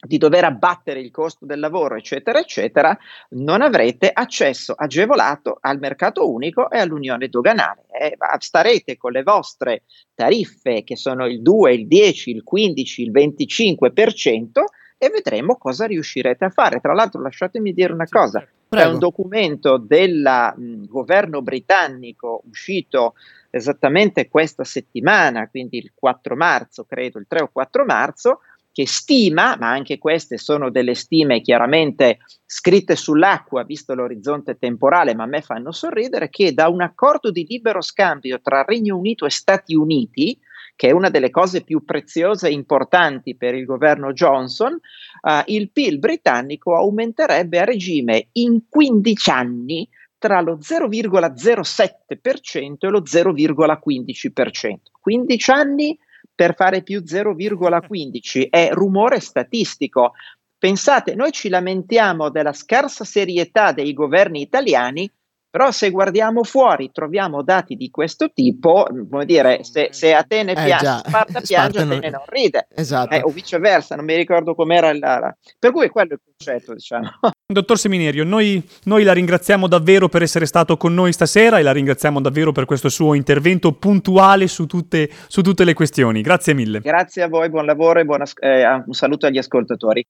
di dover abbattere il costo del lavoro, eccetera, eccetera, non avrete accesso agevolato al mercato unico e all'unione doganale. Eh, starete con le vostre tariffe, che sono il 2, il 10, il 15, il 25%, e vedremo cosa riuscirete a fare. Tra l'altro, lasciatemi dire una cosa: Prego. c'è un documento del governo britannico uscito esattamente questa settimana, quindi il 4 marzo, credo, il 3 o 4 marzo che stima, ma anche queste sono delle stime chiaramente scritte sull'acqua, visto l'orizzonte temporale, ma a me fanno sorridere, che da un accordo di libero scambio tra Regno Unito e Stati Uniti, che è una delle cose più preziose e importanti per il governo Johnson, uh, il PIL britannico aumenterebbe a regime in 15 anni tra lo 0,07% e lo 0,15%. 15 anni per fare più 0,15 è rumore statistico. Pensate, noi ci lamentiamo della scarsa serietà dei governi italiani, però se guardiamo fuori troviamo dati di questo tipo, come dire, se, se Atene eh, piange, già. Sparta [LAUGHS] piange, Sparta Atene non, non ride. Esatto. Eh, o viceversa, non mi ricordo com'era la... Per cui quello è il concetto, diciamo. [LAUGHS] Dottor Seminerio, noi, noi, la ringraziamo davvero per essere stato con noi stasera e la ringraziamo davvero per questo suo intervento puntuale su tutte, su tutte le questioni. Grazie mille. Grazie a voi, buon lavoro e buona, eh, un saluto agli ascoltatori.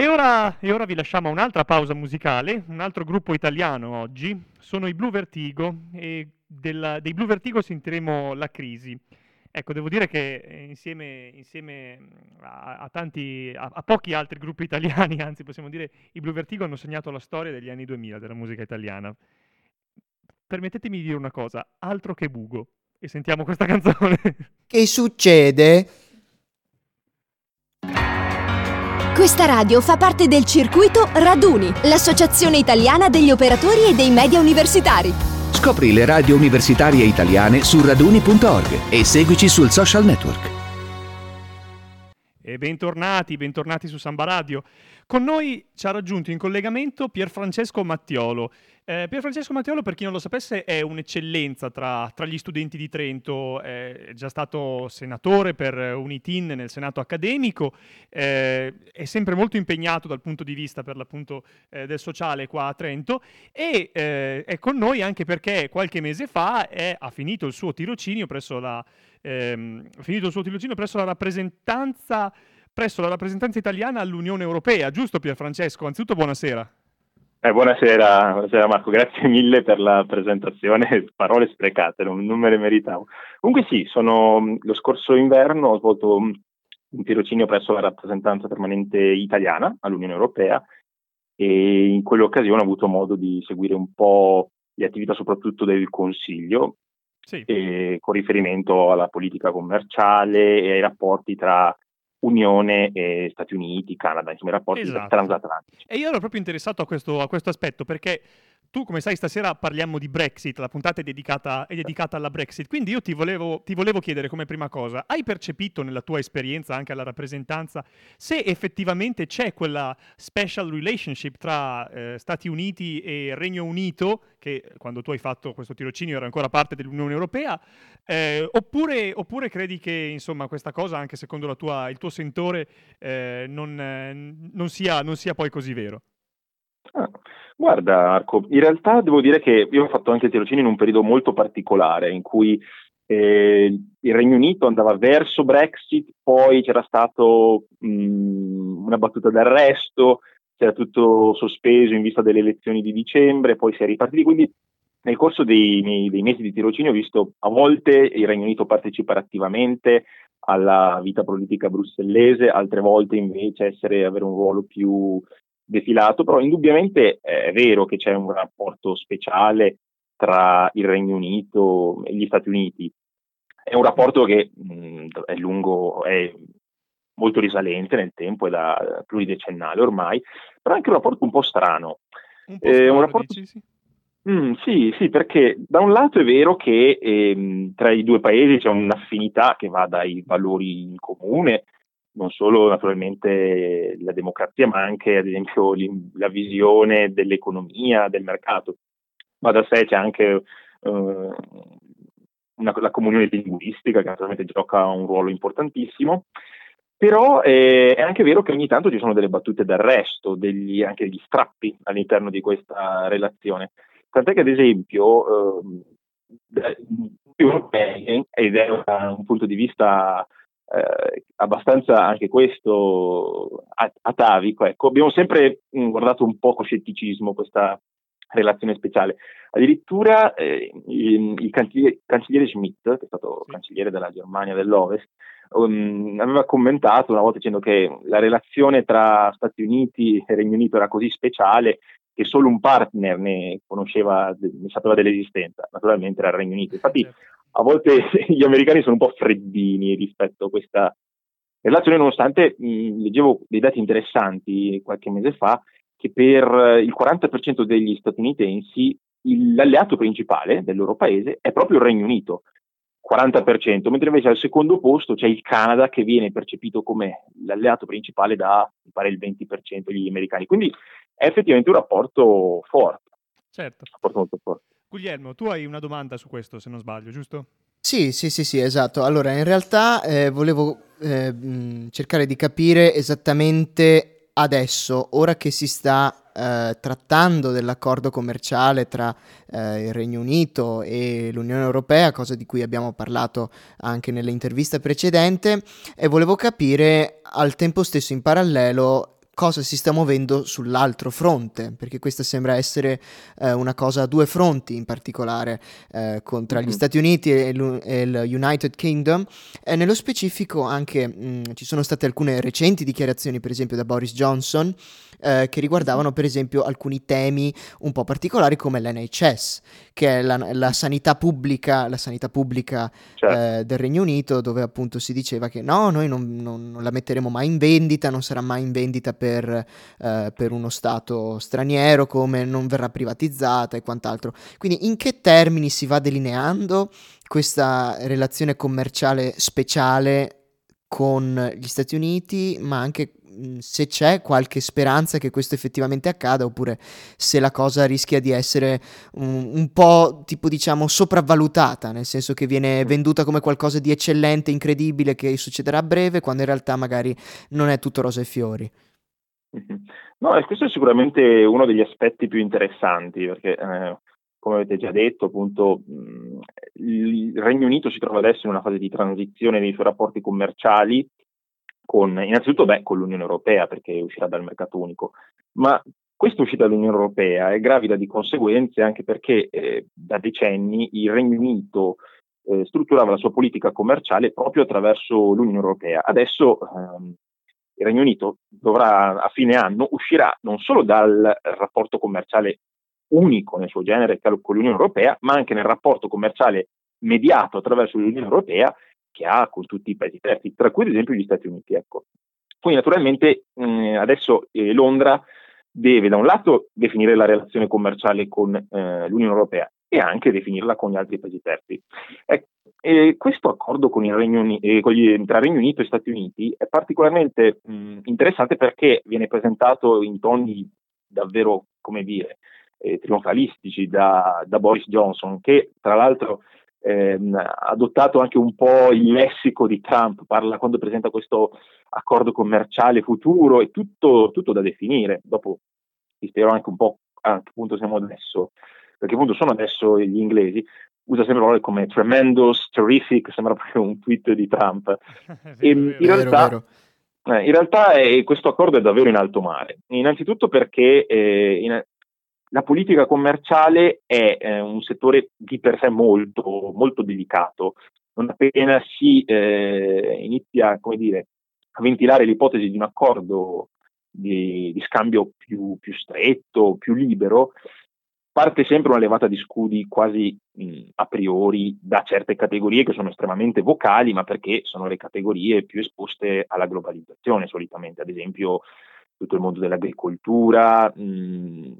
E ora, e ora vi lasciamo un'altra pausa musicale, un altro gruppo italiano oggi, sono i Blue Vertigo e della, dei Blue Vertigo sentiremo La Crisi. Ecco, devo dire che eh, insieme, insieme a, a, tanti, a, a, pochi altri gruppi italiani, [LAUGHS] anzi possiamo dire, i Blue Vertigo hanno segnato la storia degli anni 2000 della musica italiana. Permettetemi di dire una cosa, altro che bugo. E sentiamo questa [LAUGHS] canzone. Che succede? Questa radio fa parte del circuito Raduni, l'associazione italiana degli operatori e dei media universitari. Scopri le radio universitarie italiane su raduni.org e seguici sul social network. E bentornati, bentornati su Samba Radio. Con noi ci ha raggiunto in collegamento Pierfrancesco Mattiolo. Eh, Pierfrancesco Mattiolo, per chi non lo sapesse, è un'eccellenza tra, tra gli studenti di Trento, è già stato senatore per Unitin nel Senato accademico, eh, è sempre molto impegnato dal punto di vista per l'appunto eh, del sociale qua a Trento. E eh, è con noi anche perché qualche mese fa è, ha finito il suo tirocinio presso la, ehm, finito il suo tirocinio presso la rappresentanza presso la rappresentanza italiana all'Unione Europea, giusto Pierfrancesco? Anzitutto buonasera. Eh, buonasera, buonasera, Marco, grazie mille per la presentazione, [LAUGHS] parole sprecate, non, non me le meritavo. Comunque sì, sono, lo scorso inverno ho svolto un tirocinio presso la rappresentanza permanente italiana all'Unione Europea e in quell'occasione ho avuto modo di seguire un po' le attività soprattutto del Consiglio sì. con riferimento alla politica commerciale e ai rapporti tra Unione e Stati Uniti, Canada, insomma i rapporti esatto. transatlantici. E io ero proprio interessato a questo, a questo aspetto perché tu, come sai, stasera parliamo di Brexit, la puntata è dedicata, è dedicata alla Brexit, quindi io ti volevo, ti volevo, chiedere come prima cosa, hai percepito nella tua esperienza, anche alla rappresentanza, se effettivamente c'è quella special relationship tra eh, Stati Uniti e Regno Unito, che quando tu hai fatto questo tirocinio era ancora parte dell'Unione Europea, eh, oppure, oppure, credi che insomma, questa cosa, anche secondo tua, il tuo sentore, eh, non, non, sia, non sia poi così vero? Ah, guarda Arco, in realtà devo dire che io ho fatto anche il tirocinio in un periodo molto particolare in cui eh, il Regno Unito andava verso Brexit, poi c'era stata una battuta d'arresto, c'era tutto sospeso in vista delle elezioni di dicembre, poi si è ripartiti, quindi nel corso dei, dei mesi di tirocinio ho visto a volte il Regno Unito partecipare attivamente alla vita politica brussellese, altre volte invece essere, avere un ruolo più defilato, però indubbiamente è vero che c'è un rapporto speciale tra il Regno Unito e gli Stati Uniti. È un rapporto che mh, è lungo, è molto risalente nel tempo, è da pluridecennale ormai, però è anche un rapporto un po' strano. Un po' strano, eh, un rapporto... dici, sì. Mm, sì, sì, perché da un lato è vero che ehm, tra i due paesi c'è un'affinità che va dai valori in comune, non solo naturalmente la democrazia, ma anche ad esempio la visione dell'economia, del mercato. Ma da sé c'è anche eh, una, la comunione linguistica che naturalmente gioca un ruolo importantissimo. Però eh, è anche vero che ogni tanto ci sono delle battute d'arresto, degli, anche degli strappi all'interno di questa relazione. Tant'è che, ad esempio, eh, europei, ed è un punto di vista eh, abbastanza anche questo atavico. Ecco, abbiamo sempre mm, guardato un po' con scetticismo questa relazione speciale. Addirittura eh, il, il cancelliere, cancelliere, Schmidt, che è stato sì. cancelliere della Germania dell'Ovest, um, aveva commentato una volta dicendo che la relazione tra Stati Uniti e Regno Unito era così speciale che solo un partner ne conosceva, ne sapeva dell'esistenza, naturalmente era il Regno Unito. Infatti, certo a volte [LAUGHS] gli americani sono un po' freddini rispetto a questa relazione, nonostante mh, leggevo dei dati interessanti qualche mese fa che per il 40% degli statunitensi il, l'alleato principale del loro paese è proprio il Regno Unito, 40%, mentre invece al secondo posto c'è il Canada che viene percepito come l'alleato principale da, mi pare, il 20% degli americani. Quindi è effettivamente un rapporto forte. Certo. Un rapporto molto forte. Guglielmo, tu hai una domanda su questo, se non sbaglio, giusto? Sì, sì, sì, sì, esatto. Allora, in realtà eh, volevo eh, cercare di capire esattamente adesso, ora che si sta eh, trattando dell'accordo commerciale tra eh, il Regno Unito e l'Unione Europea, cosa di cui abbiamo parlato anche nell'intervista precedente, e volevo capire al tempo stesso in parallelo cosa si sta muovendo sull'altro fronte, perché questa sembra essere eh, una cosa a due fronti in particolare, eh, con, tra gli mm-hmm. Stati Uniti e, il United Kingdom, e nello specifico anche mh, mm, ci sono state alcune recenti dichiarazioni, per esempio da Boris Johnson, eh, che riguardavano per esempio alcuni temi un po' particolari come l'NHS, che è la, la sanità pubblica, la sanità pubblica certo. eh, del Regno Unito, dove appunto si diceva che no, noi non, non, non la metteremo mai in vendita, non sarà mai in vendita per, eh, per uno Stato straniero, come non verrà privatizzata e quant'altro. Quindi in che termini si va delineando questa relazione commerciale speciale con gli Stati Uniti, ma anche se c'è qualche speranza che questo effettivamente accada oppure se la cosa rischia di essere un, un, po' tipo diciamo sopravvalutata, nel senso che viene venduta come qualcosa di eccellente, incredibile che succederà a breve, quando in realtà magari non è tutto rose e fiori. No, questo è sicuramente uno degli aspetti più interessanti, perché eh, come avete già detto, appunto, mh, il Regno Unito si trova adesso in una fase di transizione nei suoi rapporti commerciali con, innanzitutto beh, con l'Unione Europea perché uscirà dal mercato unico, ma questa uscita dall'Unione Europea è gravida di conseguenze anche perché eh, da decenni il Regno Unito eh, strutturava la sua politica commerciale proprio attraverso l'Unione Europea. Adesso ehm, il Regno Unito dovrà a fine anno uscirà non solo dal rapporto commerciale unico nel suo genere con l'Unione Europea, ma anche nel rapporto commerciale mediato attraverso l'Unione Europea che ha con tutti i paesi terzi, tra cui ad esempio gli Stati Uniti. Ecco. Quindi naturalmente mh, adesso eh, Londra deve da un lato definire la relazione commerciale con eh, l'Unione Europea e anche definirla con gli altri paesi terzi. E, e questo accordo Regno Uni- eh, gli, tra Regno Unito e Stati Uniti è particolarmente mh, interessante perché viene presentato in toni davvero, come dire, eh, trionfalistici da, da Boris Johnson, che tra l'altro ehm, adottato anche un po' il lessico di Trump, parla quando presenta questo accordo commerciale futuro, è tutto, tutto da definire. Dopo vi spiegherò anche un po' a che punto siamo adesso, perché appunto sono adesso gli inglesi, usa sempre parole come tremendous, terrific, sembra [LAUGHS] proprio un tweet di Trump. [LAUGHS] e in realtà, vero, vero. Eh, in realtà è, questo accordo è davvero in alto mare. Innanzitutto perché eh, in, la politica commerciale è eh, un settore di per sé molto, molto delicato. Non appena si eh, inizia dire, a ventilare l'ipotesi di un accordo di, di scambio più, più, stretto, più libero, parte sempre una levata di scudi quasi mh, a priori da certe categorie che sono estremamente vocali, ma perché sono le categorie più esposte alla globalizzazione solitamente, ad esempio tutto il mondo dell'agricoltura, mh,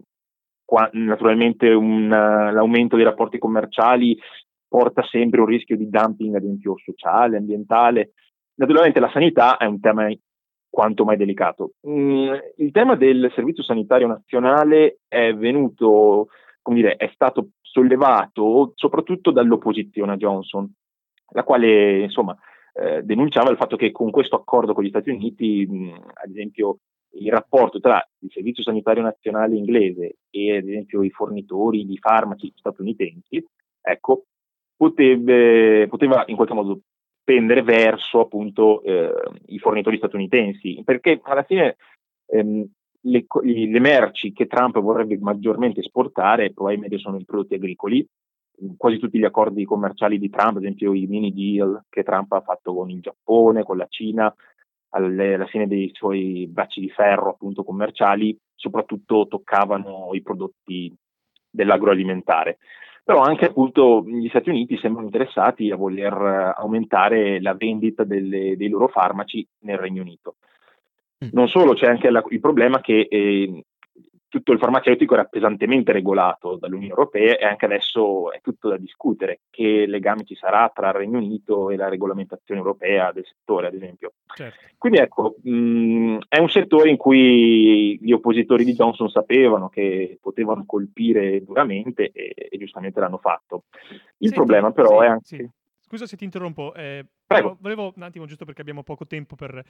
qua, naturalmente un, l'aumento dei rapporti commerciali porta sempre un rischio di dumping, ad esempio sociale, ambientale. Naturalmente la sanità è un tema quanto mai delicato. Mm, il tema del servizio sanitario nazionale è venuto, come dire, è stato sollevato soprattutto dall'opposizione a Johnson, la quale insomma eh, denunciava il fatto che con questo accordo con gli Stati Uniti, mh, mm, ad esempio, il rapporto tra il Servizio Sanitario Nazionale inglese e ad esempio i fornitori di farmaci statunitensi, ecco, poteva, poteva in qualche modo pendere verso appunto eh, i fornitori statunitensi, perché alla fine ehm, le, le, merci che Trump vorrebbe maggiormente esportare probabilmente sono i prodotti agricoli, quasi tutti gli accordi commerciali di Trump, ad esempio i mini deal che Trump ha fatto con il Giappone, con la Cina, alle, alla fine dei suoi bracci di ferro appunto commerciali, soprattutto toccavano i prodotti dell'agroalimentare. Però anche appunto gli Stati Uniti sembrano interessati a voler aumentare la vendita delle, dei loro farmaci nel Regno Unito. Mm. Non solo, c'è anche la, il problema che eh, tutto il farmaceutico era pesantemente regolato dall'Unione Europea e anche adesso è tutto da discutere che legame ci sarà tra il Regno Unito e la regolamentazione europea del settore, ad esempio. Certo. Quindi ecco, mh, è un settore in cui gli oppositori di Johnson sapevano che potevano colpire duramente e, e giustamente l'hanno fatto. Il Senti, problema però sì, è anche... Sì. Scusa se ti interrompo, eh, Prego. volevo un attimo, giusto perché abbiamo poco tempo, per...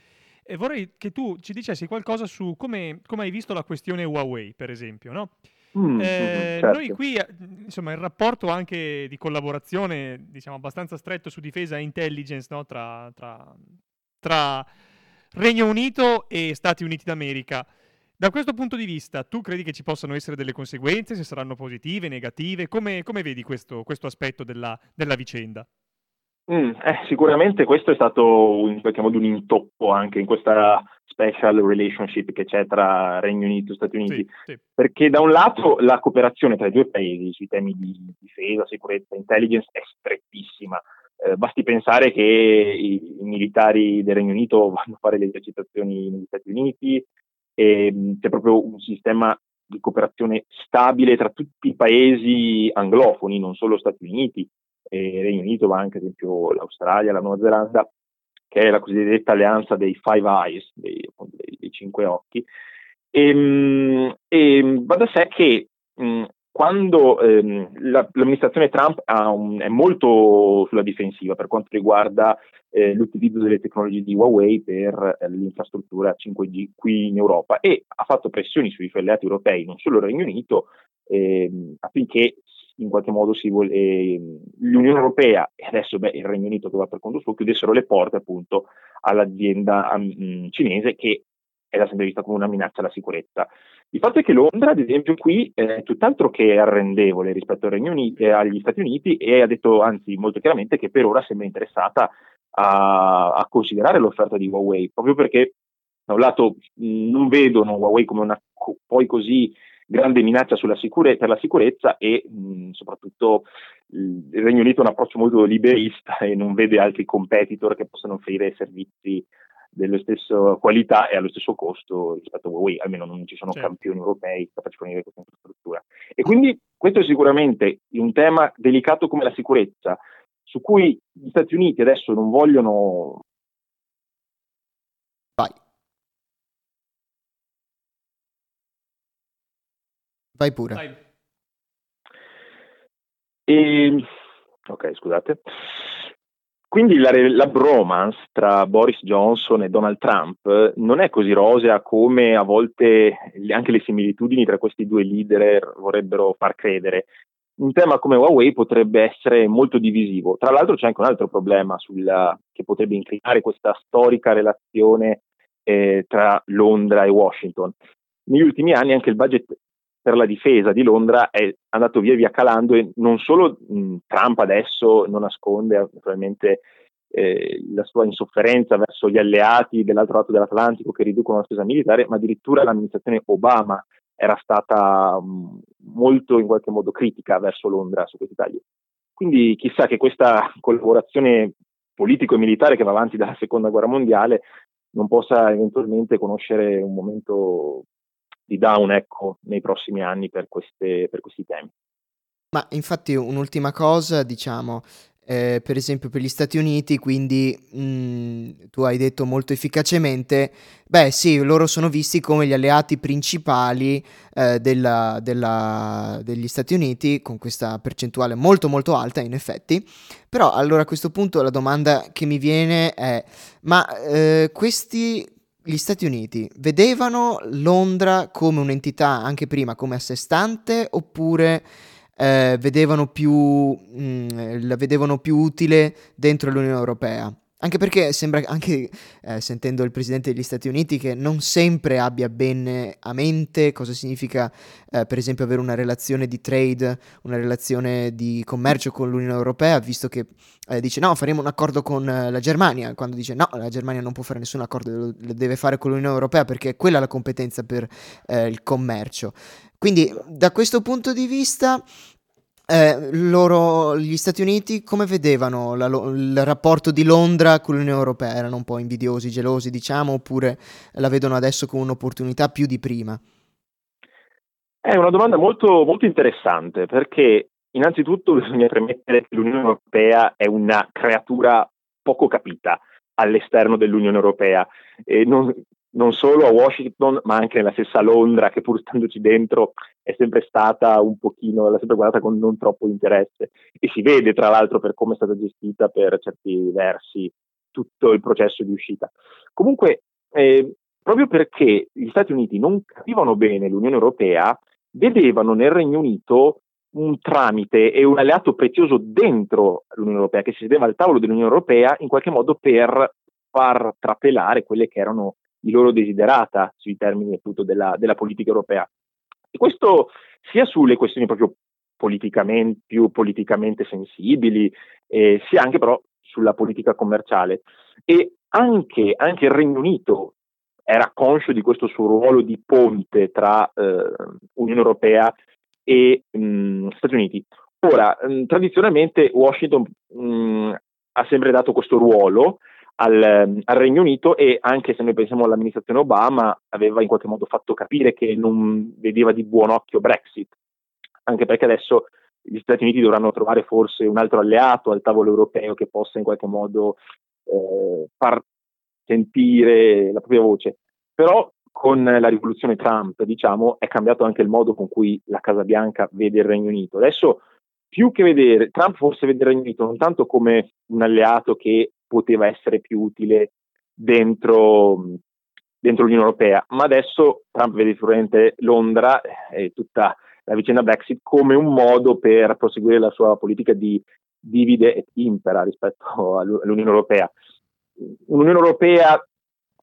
eh, vorrei che tu ci dicessi qualcosa su come, come hai visto la questione Huawei, per esempio, no? Mm, eh, certo. Noi qui, eh, insomma, il rapporto anche di collaborazione, diciamo, abbastanza stretto su difesa e intelligence no? tra, tra, tra Regno Unito e Stati Uniti d'America. Da questo punto di vista, tu credi che ci possano essere delle conseguenze, se saranno positive, negative? Come, come vedi questo, questo aspetto della, della vicenda? Mm, eh, sicuramente questo è stato in qualche modo un intoppo anche in questa special relationship che c'è tra Regno Unito e Stati Uniti, sì, sì. perché da un lato la cooperazione tra i due paesi sui temi di difesa, sicurezza, intelligence è strettissima. Eh, basti pensare che i, i, militari del Regno Unito [LAUGHS] vanno a fare le esercitazioni negli Stati Uniti e mh, c'è proprio un sistema di cooperazione stabile tra tutti i paesi anglofoni, non solo Stati Uniti e Regno Unito, ma anche ad esempio l'Australia, la Nuova Zelanda, che è la cosiddetta alleanza dei Five Eyes, dei, dei, dei cinque occhi. E, ehm, e va da sé che mh, quando ehm, la, l'amministrazione Trump un, è molto sulla difensiva per quanto riguarda eh, l'utilizzo delle tecnologie di Huawei per eh, l'infrastruttura 5G qui in Europa e ha fatto pressioni sui suoi alleati europei, non solo il Regno Unito, ehm, affinché in qualche modo si vuole, eh, l'Unione Europea e adesso beh, il Regno Unito che va per conto suo chiudessero le porte appunto all'azienda um, cinese che è da sempre vista come una minaccia alla sicurezza. Il fatto è che Londra, ad esempio, qui è tutt'altro che arrendevole rispetto Unito, eh, agli Stati Uniti e ha detto anzi molto chiaramente che per ora sembra interessata a, a considerare l'offerta di Huawei, proprio perché da un lato mh, non vedono Huawei come una poi così grande minaccia sicure- per la sicurezza e mh, soprattutto il Regno Unito ha un approccio molto liberista e non vede altri competitor che possano offrire servizi della stessa qualità e allo stesso costo rispetto a Huawei, almeno non ci sono certo. campioni europei capaci di fornire questa infrastruttura. E quindi questo è sicuramente un tema delicato come la sicurezza, su cui gli Stati Uniti adesso non vogliono Vai pure. Vai. E... Ok, scusate. Quindi la, la, bromance tra Boris Johnson e Donald Trump non è così rosea come a volte anche le similitudini tra questi due leader vorrebbero far credere. Un tema come Huawei potrebbe essere molto divisivo. Tra l'altro c'è anche un altro problema sulla, che potrebbe inclinare questa storica relazione eh, tra Londra e Washington. Negli ultimi anni anche il budget per la difesa di Londra è andato via via calando e non solo mh, Trump adesso non nasconde naturalmente eh, la sua insofferenza verso gli alleati dell'altro lato dell'Atlantico che riducono la spesa militare, ma addirittura l'amministrazione Obama era stata mh, molto in qualche modo critica verso Londra su questi tagli. Quindi chissà che questa collaborazione politico e militare che va avanti dalla seconda guerra mondiale non possa eventualmente conoscere un momento di down ecco, nei prossimi anni per, queste, per questi temi. Ma infatti un'ultima cosa, diciamo, eh, per esempio per gli Stati Uniti, quindi mh, mm, tu hai detto molto efficacemente, beh sì, loro sono visti come gli alleati principali eh, della, della, degli Stati Uniti, con questa percentuale molto molto alta in effetti, però allora a questo punto la domanda che mi viene è, ma eh, questi gli Stati Uniti vedevano Londra come un'entità anche prima come a sé stante oppure eh, vedevano più, mh, mm, la vedevano più utile dentro l'Unione Europea? Anche perché sembra, anche eh, sentendo il Presidente degli Stati Uniti, che non sempre abbia bene a mente cosa significa, eh, per esempio, avere una relazione di trade, una relazione di commercio con l'Unione Europea, visto che eh, dice no, faremo un accordo con eh, la Germania, quando dice no, la Germania non può fare nessun accordo, lo, lo deve fare con l'Unione Europea perché è quella la competenza per eh, il commercio. Quindi, da questo punto di vista eh, loro, gli Stati Uniti, come vedevano la, il rapporto di Londra con l'Unione Europea? Erano un po' invidiosi, gelosi, diciamo, oppure la vedono adesso come un'opportunità più di prima? È una domanda molto, molto interessante perché innanzitutto bisogna premettere che l'Unione Europea è una creatura poco capita all'esterno dell'Unione Europea. E non, non solo a Washington, ma anche nella stessa Londra, che pur standoci dentro è sempre stata un pochino, l'ha sempre guardata con non troppo interesse. E si vede, tra l'altro, per come è stata gestita per certi versi tutto il processo di uscita. Comunque, eh, proprio perché gli Stati Uniti non capivano bene l'Unione Europea, vedevano nel Regno Unito un tramite e un alleato prezioso dentro l'Unione Europea, che si sedeva al tavolo dell'Unione Europea in qualche modo per far trapelare quelle che erano i loro desiderata sui termini appunto della, della politica europea. E questo sia sulle questioni proprio politicamente, più politicamente sensibili, eh, sia anche però sulla politica commerciale. E anche, anche, il Regno Unito era conscio di questo suo ruolo di ponte tra eh, Unione Europea e mh, Stati Uniti. Ora, mh, tradizionalmente Washington mh, ha sempre dato questo ruolo, al, al, Regno Unito e anche se noi pensiamo all'amministrazione Obama aveva in qualche modo fatto capire che non vedeva di buon occhio Brexit, anche perché adesso gli Stati Uniti dovranno trovare forse un altro alleato al tavolo europeo che possa in qualche modo eh, far sentire la propria voce. Però con la rivoluzione Trump, diciamo, è cambiato anche il modo con cui la Casa Bianca vede il Regno Unito. Adesso più che vedere, Trump forse vede il Regno Unito non tanto come un alleato che poteva essere più utile dentro, dentro l'Unione Europea, ma adesso Trump vede sicuramente Londra e tutta la vicenda Brexit come un modo per proseguire la sua politica di divide et impera rispetto all'Unione Europea. Un'Unione Europea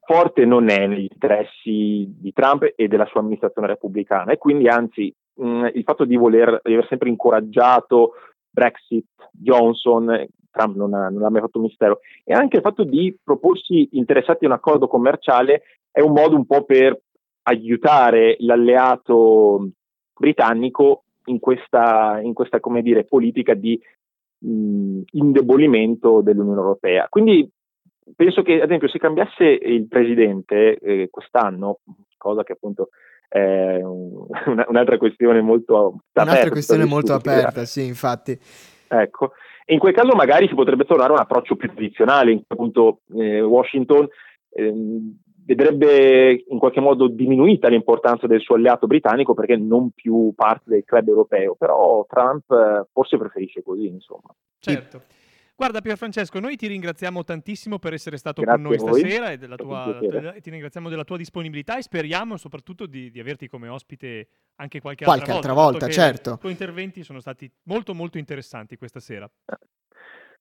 forte non è negli interessi di Trump e della sua amministrazione repubblicana e quindi anzi mh, il fatto di voler di aver sempre incoraggiato Brexit, Johnson, Trump non ha, non ha mai fatto un mistero, e anche il fatto di proporsi interessati a un accordo commerciale è un modo un po' per aiutare l'alleato britannico in questa, in questa come dire, politica di mh, indebolimento dell'Unione Europea. Quindi penso che, ad esempio, se cambiasse il presidente eh, quest'anno, cosa che appunto è un, [LAUGHS] un'altra questione molto aperta. Un'altra questione molto aperta, sì, infatti. Ecco, e in quel caso magari si potrebbe tornare a un approccio più tradizionale, in cui appunto eh, Washington ehm, vedrebbe in qualche modo diminuita l'importanza del suo alleato britannico perché non più parte del club europeo, però Trump eh, forse preferisce così, insomma. Certo. Guarda Pier Francesco, noi ti ringraziamo tantissimo per essere stato Grazie con noi stasera e tua, ti ringraziamo della tua disponibilità e speriamo soprattutto di, di averti come ospite anche qualche, qualche altra volta. volta certo. I tuoi interventi sono stati molto molto interessanti questa sera.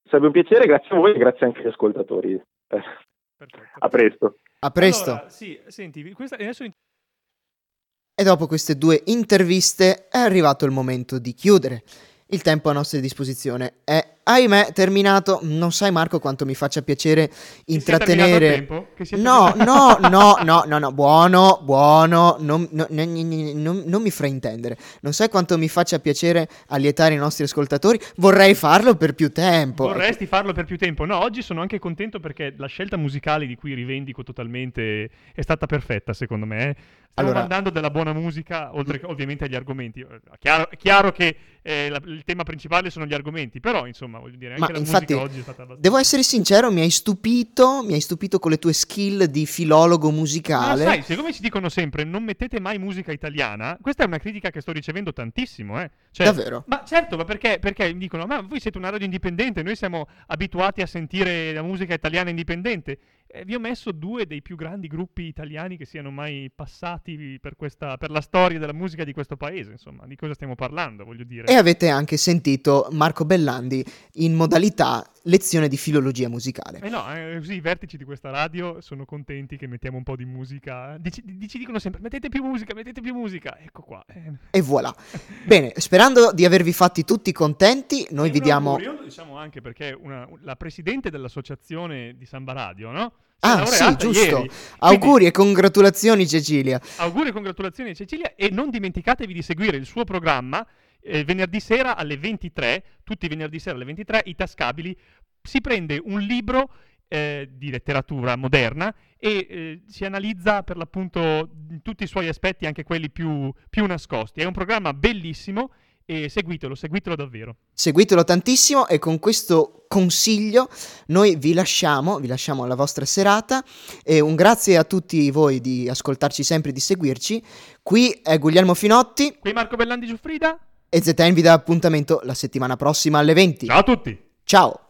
Sarebbe un piacere, grazie a voi e grazie anche agli ascoltatori. Perfetto. A presto. A presto. Allora, sì, senti, questa, adesso... E dopo queste due interviste è arrivato il momento di chiudere. Il tempo a nostra disposizione è ahimè, terminato. Non sai, Marco, quanto mi faccia piacere intrattenere. No, no, [LAUGHS] no, no, no, no, buono, buono. Non, no, non, non, mi fraintendere. Non sai quanto mi faccia piacere allietare i nostri ascoltatori. Vorrei farlo per più tempo. Vorresti farlo per più tempo? No, oggi sono anche contento perché la scelta musicale di cui rivendico totalmente è stata perfetta, secondo me. Eh. Stiamo allora, mandando della buona musica, oltre che ovviamente agli argomenti. Chiaro, chiaro che eh, la, il tema principale sono gli argomenti, però insomma, voglio dire, anche Ma infatti, oggi è stata abbastanza... Devo essere sincero, mi hai stupito, mi hai stupito con le tue skill di filologo musicale. Ma sai, siccome ci dicono sempre non mettete mai musica italiana, questa è una critica che sto ricevendo tantissimo, eh. Cioè, Davvero? Ma certo, ma perché, perché mi dicono, ma voi siete una radio indipendente, noi siamo abituati a sentire la musica italiana indipendente eh, vi ho messo due dei più grandi gruppi italiani che siano mai passati per, questa, per la storia della musica di questo paese, insomma, di cosa stiamo parlando, voglio dire. E avete anche sentito Marco Bellandi in modalità lezione di filologia musicale. Eh no, eh, così i vertici di questa radio sono contenti che mettiamo un po' di musica. Dici, ci dicono sempre mettete più musica, mettete più musica. Ecco qua. Eh. E voilà. [LAUGHS] Bene, sperando di avervi fatti tutti contenti, noi vi diamo... Augurio, diciamo anche perché una, la presidente dell'associazione di Samba Radio, no? Ah, sì, giusto. Ieri. Auguri Quindi, e congratulazioni Cecilia. Auguri e congratulazioni Cecilia e non dimenticatevi di seguire il suo programma eh, venerdì sera alle 23, tutti i venerdì sera alle 23, i tascabili, si prende un libro eh, di letteratura moderna e eh, si analizza per l'appunto tutti i suoi aspetti, anche quelli più, più nascosti. È un programma bellissimo e seguitelo, seguitelo davvero. Seguitelo tantissimo e con questo consiglio noi vi lasciamo, vi lasciamo alla vostra serata e un grazie a tutti voi di ascoltarci sempre e di seguirci. Qui è Guglielmo Finotti. Qui Marco Bellandi Giuffrida. E ZN vi dà appuntamento la settimana prossima alle 20. Ciao a tutti. Ciao.